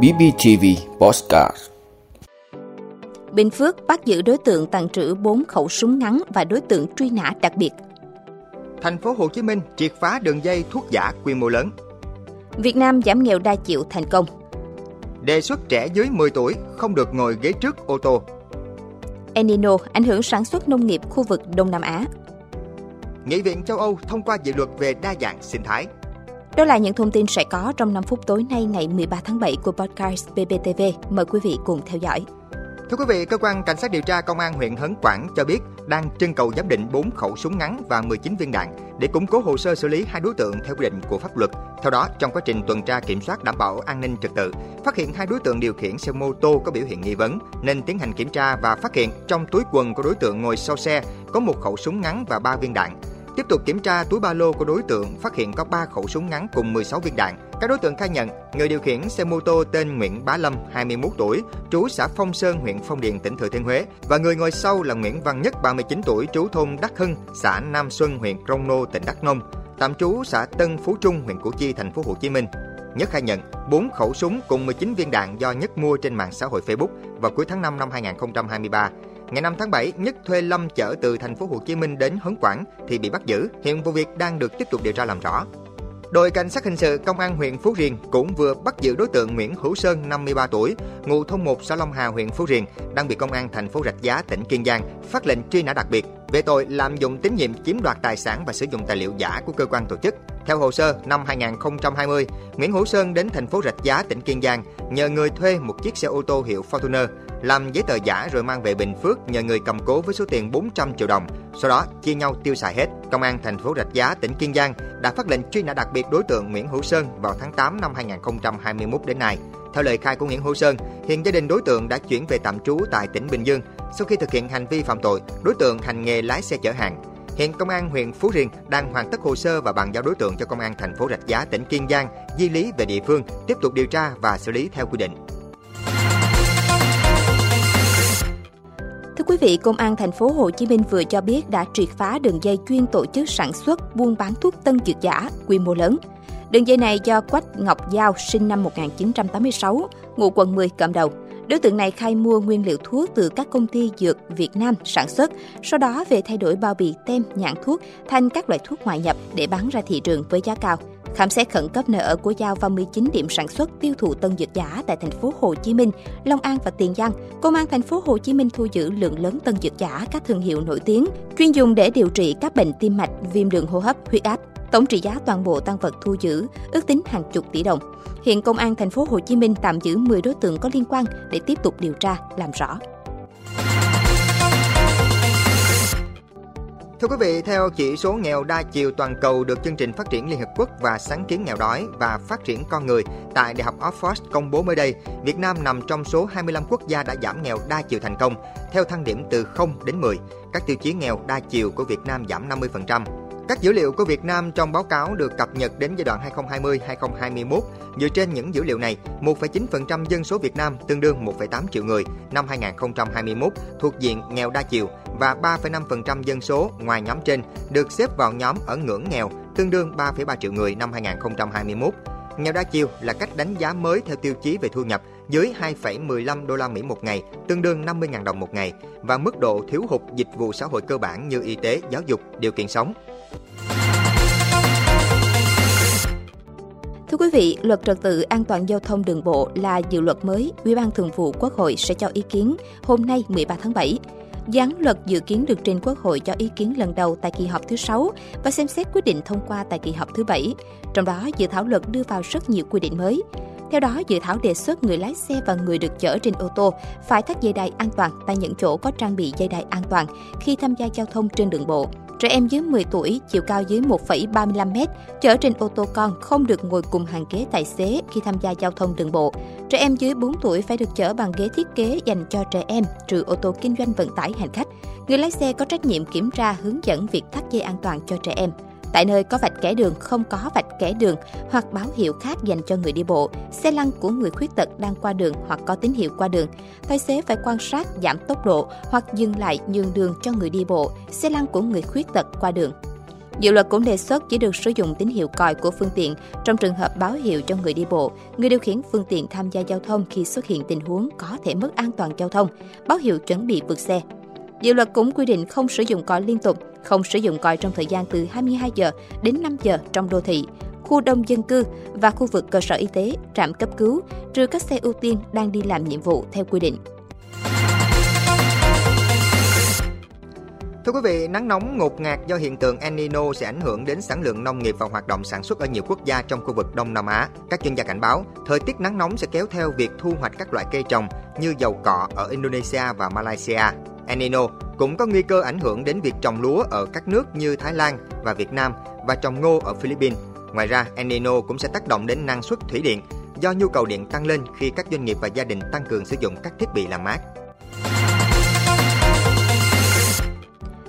BBTV Postcard Bình Phước bắt giữ đối tượng tàn trữ 4 khẩu súng ngắn và đối tượng truy nã đặc biệt. Thành phố Hồ Chí Minh triệt phá đường dây thuốc giả quy mô lớn. Việt Nam giảm nghèo đa chiều thành công. Đề xuất trẻ dưới 10 tuổi không được ngồi ghế trước ô tô. El Nino ảnh hưởng sản xuất nông nghiệp khu vực Đông Nam Á. Nghị viện châu Âu thông qua dự luật về đa dạng sinh thái. Đó là những thông tin sẽ có trong 5 phút tối nay ngày 13 tháng 7 của podcast BBTV. Mời quý vị cùng theo dõi. Thưa quý vị, cơ quan cảnh sát điều tra công an huyện Hấn Quảng cho biết đang trưng cầu giám định 4 khẩu súng ngắn và 19 viên đạn để củng cố hồ sơ xử lý hai đối tượng theo quy định của pháp luật. Theo đó, trong quá trình tuần tra kiểm soát đảm bảo an ninh trật tự, phát hiện hai đối tượng điều khiển xe mô tô có biểu hiện nghi vấn nên tiến hành kiểm tra và phát hiện trong túi quần của đối tượng ngồi sau xe có một khẩu súng ngắn và 3 viên đạn. Tiếp tục kiểm tra túi ba lô của đối tượng, phát hiện có 3 khẩu súng ngắn cùng 16 viên đạn. Các đối tượng khai nhận, người điều khiển xe mô tô tên Nguyễn Bá Lâm, 21 tuổi, trú xã Phong Sơn, huyện Phong Điền, tỉnh Thừa Thiên Huế và người ngồi sau là Nguyễn Văn Nhất, 39 tuổi, trú thôn Đắc Hưng, xã Nam Xuân, huyện Krông Nô, tỉnh Đắk Nông, tạm trú xã Tân Phú Trung, huyện Củ Chi, thành phố Hồ Chí Minh. Nhất khai nhận 4 khẩu súng cùng 19 viên đạn do Nhất mua trên mạng xã hội Facebook vào cuối tháng 5 năm 2023. Ngày 5 tháng 7, Nhất thuê Lâm chở từ thành phố Hồ Chí Minh đến Hấn Quảng thì bị bắt giữ. Hiện vụ việc đang được tiếp tục điều tra làm rõ. Đội cảnh sát hình sự công an huyện Phú Riềng cũng vừa bắt giữ đối tượng Nguyễn Hữu Sơn, 53 tuổi, ngụ thôn 1 xã Long Hà, huyện Phú Riềng, đang bị công an thành phố Rạch Giá, tỉnh Kiên Giang phát lệnh truy nã đặc biệt về tội lạm dụng tín nhiệm chiếm đoạt tài sản và sử dụng tài liệu giả của cơ quan tổ chức. Theo hồ sơ, năm 2020, Nguyễn Hữu Sơn đến thành phố Rạch Giá, tỉnh Kiên Giang nhờ người thuê một chiếc xe ô tô hiệu Fortuner làm giấy tờ giả rồi mang về Bình Phước nhờ người cầm cố với số tiền 400 triệu đồng. Sau đó chia nhau tiêu xài hết. Công an thành phố Rạch Giá, tỉnh Kiên Giang đã phát lệnh truy nã đặc biệt đối tượng Nguyễn Hữu Sơn vào tháng 8 năm 2021 đến nay. Theo lời khai của Nguyễn Hữu Sơn, hiện gia đình đối tượng đã chuyển về tạm trú tại tỉnh Bình Dương. Sau khi thực hiện hành vi phạm tội, đối tượng hành nghề lái xe chở hàng. Hiện công an huyện Phú Riềng đang hoàn tất hồ sơ và bàn giao đối tượng cho công an thành phố Rạch Giá, tỉnh Kiên Giang di lý về địa phương, tiếp tục điều tra và xử lý theo quy định. Thưa quý vị, Công an thành phố Hồ Chí Minh vừa cho biết đã triệt phá đường dây chuyên tổ chức sản xuất, buôn bán thuốc tân dược giả quy mô lớn. Đường dây này do Quách Ngọc Giao sinh năm 1986, ngụ quận 10 cầm đầu. Đối tượng này khai mua nguyên liệu thuốc từ các công ty dược Việt Nam sản xuất, sau đó về thay đổi bao bì tem nhãn thuốc thành các loại thuốc ngoại nhập để bán ra thị trường với giá cao. Khám xét khẩn cấp nơi ở của Giao và 19 điểm sản xuất tiêu thụ tân dược giả tại thành phố Hồ Chí Minh, Long An và Tiền Giang, Công an thành phố Hồ Chí Minh thu giữ lượng lớn tân dược giả các thương hiệu nổi tiếng, chuyên dùng để điều trị các bệnh tim mạch, viêm đường hô hấp, huyết áp. Tổng trị giá toàn bộ tăng vật thu giữ ước tính hàng chục tỷ đồng. Hiện công an thành phố Hồ Chí Minh tạm giữ 10 đối tượng có liên quan để tiếp tục điều tra làm rõ. Thưa quý vị, theo chỉ số nghèo đa chiều toàn cầu được chương trình phát triển Liên Hợp Quốc và sáng kiến nghèo đói và phát triển con người tại Đại học Oxford công bố mới đây, Việt Nam nằm trong số 25 quốc gia đã giảm nghèo đa chiều thành công, theo thang điểm từ 0 đến 10. Các tiêu chí nghèo đa chiều của Việt Nam giảm 50%. Các dữ liệu của Việt Nam trong báo cáo được cập nhật đến giai đoạn 2020-2021. Dựa trên những dữ liệu này, 1,9% dân số Việt Nam tương đương 1,8 triệu người năm 2021 thuộc diện nghèo đa chiều và 3,5% dân số ngoài nhóm trên được xếp vào nhóm ở ngưỡng nghèo tương đương 3,3 triệu người năm 2021. Nghèo đa chiều là cách đánh giá mới theo tiêu chí về thu nhập dưới 2,15 đô la Mỹ một ngày, tương đương 50.000 đồng một ngày và mức độ thiếu hụt dịch vụ xã hội cơ bản như y tế, giáo dục, điều kiện sống. Thưa quý vị, luật trật tự an toàn giao thông đường bộ là dự luật mới Ủy ban Thường vụ Quốc hội sẽ cho ý kiến hôm nay 13 tháng 7. Gián luật dự kiến được trình Quốc hội cho ý kiến lần đầu tại kỳ họp thứ 6 và xem xét quyết định thông qua tại kỳ họp thứ 7. Trong đó, dự thảo luật đưa vào rất nhiều quy định mới. Theo đó, dự thảo đề xuất người lái xe và người được chở trên ô tô phải thắt dây đai an toàn tại những chỗ có trang bị dây đai an toàn khi tham gia giao thông trên đường bộ. Trẻ em dưới 10 tuổi, chiều cao dưới 1,35 m, chở trên ô tô con không được ngồi cùng hàng ghế tài xế khi tham gia giao thông đường bộ. Trẻ em dưới 4 tuổi phải được chở bằng ghế thiết kế dành cho trẻ em, trừ ô tô kinh doanh vận tải hành khách. Người lái xe có trách nhiệm kiểm tra hướng dẫn việc thắt dây an toàn cho trẻ em. Tại nơi có vạch kẻ đường không có vạch kẻ đường hoặc báo hiệu khác dành cho người đi bộ, xe lăn của người khuyết tật đang qua đường hoặc có tín hiệu qua đường, tài xế phải quan sát giảm tốc độ hoặc dừng lại nhường đường cho người đi bộ, xe lăn của người khuyết tật qua đường. Dự luật cũng đề xuất chỉ được sử dụng tín hiệu còi của phương tiện trong trường hợp báo hiệu cho người đi bộ, người điều khiển phương tiện tham gia giao thông khi xuất hiện tình huống có thể mất an toàn giao thông, báo hiệu chuẩn bị vượt xe. Dự luật cũng quy định không sử dụng còi liên tục, không sử dụng còi trong thời gian từ 22 giờ đến 5 giờ trong đô thị, khu đông dân cư và khu vực cơ sở y tế, trạm cấp cứu, trừ các xe ưu tiên đang đi làm nhiệm vụ theo quy định. Thưa quý vị, nắng nóng ngột ngạt do hiện tượng El Nino sẽ ảnh hưởng đến sản lượng nông nghiệp và hoạt động sản xuất ở nhiều quốc gia trong khu vực Đông Nam Á. Các chuyên gia cảnh báo, thời tiết nắng nóng sẽ kéo theo việc thu hoạch các loại cây trồng như dầu cọ ở Indonesia và Malaysia. El Nino cũng có nguy cơ ảnh hưởng đến việc trồng lúa ở các nước như Thái Lan và Việt Nam và trồng ngô ở Philippines. Ngoài ra, El Nino cũng sẽ tác động đến năng suất thủy điện do nhu cầu điện tăng lên khi các doanh nghiệp và gia đình tăng cường sử dụng các thiết bị làm mát.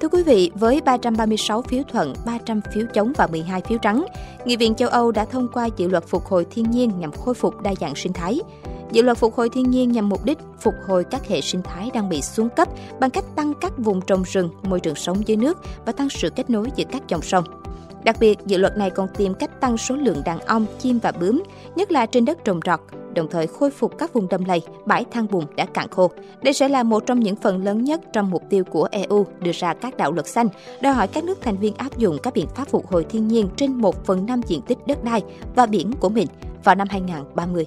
Thưa quý vị, với 336 phiếu thuận, 300 phiếu chống và 12 phiếu trắng, Nghị viện châu Âu đã thông qua dự luật phục hồi thiên nhiên nhằm khôi phục đa dạng sinh thái. Dự luật phục hồi thiên nhiên nhằm mục đích phục hồi các hệ sinh thái đang bị xuống cấp bằng cách tăng các vùng trồng rừng, môi trường sống dưới nước và tăng sự kết nối giữa các dòng sông. Đặc biệt, dự luật này còn tìm cách tăng số lượng đàn ong, chim và bướm, nhất là trên đất trồng trọt, đồng thời khôi phục các vùng đầm lầy, bãi than bùn đã cạn khô. Đây sẽ là một trong những phần lớn nhất trong mục tiêu của EU đưa ra các đạo luật xanh, đòi hỏi các nước thành viên áp dụng các biện pháp phục hồi thiên nhiên trên 1 phần 5 diện tích đất đai và biển của mình vào năm 2030.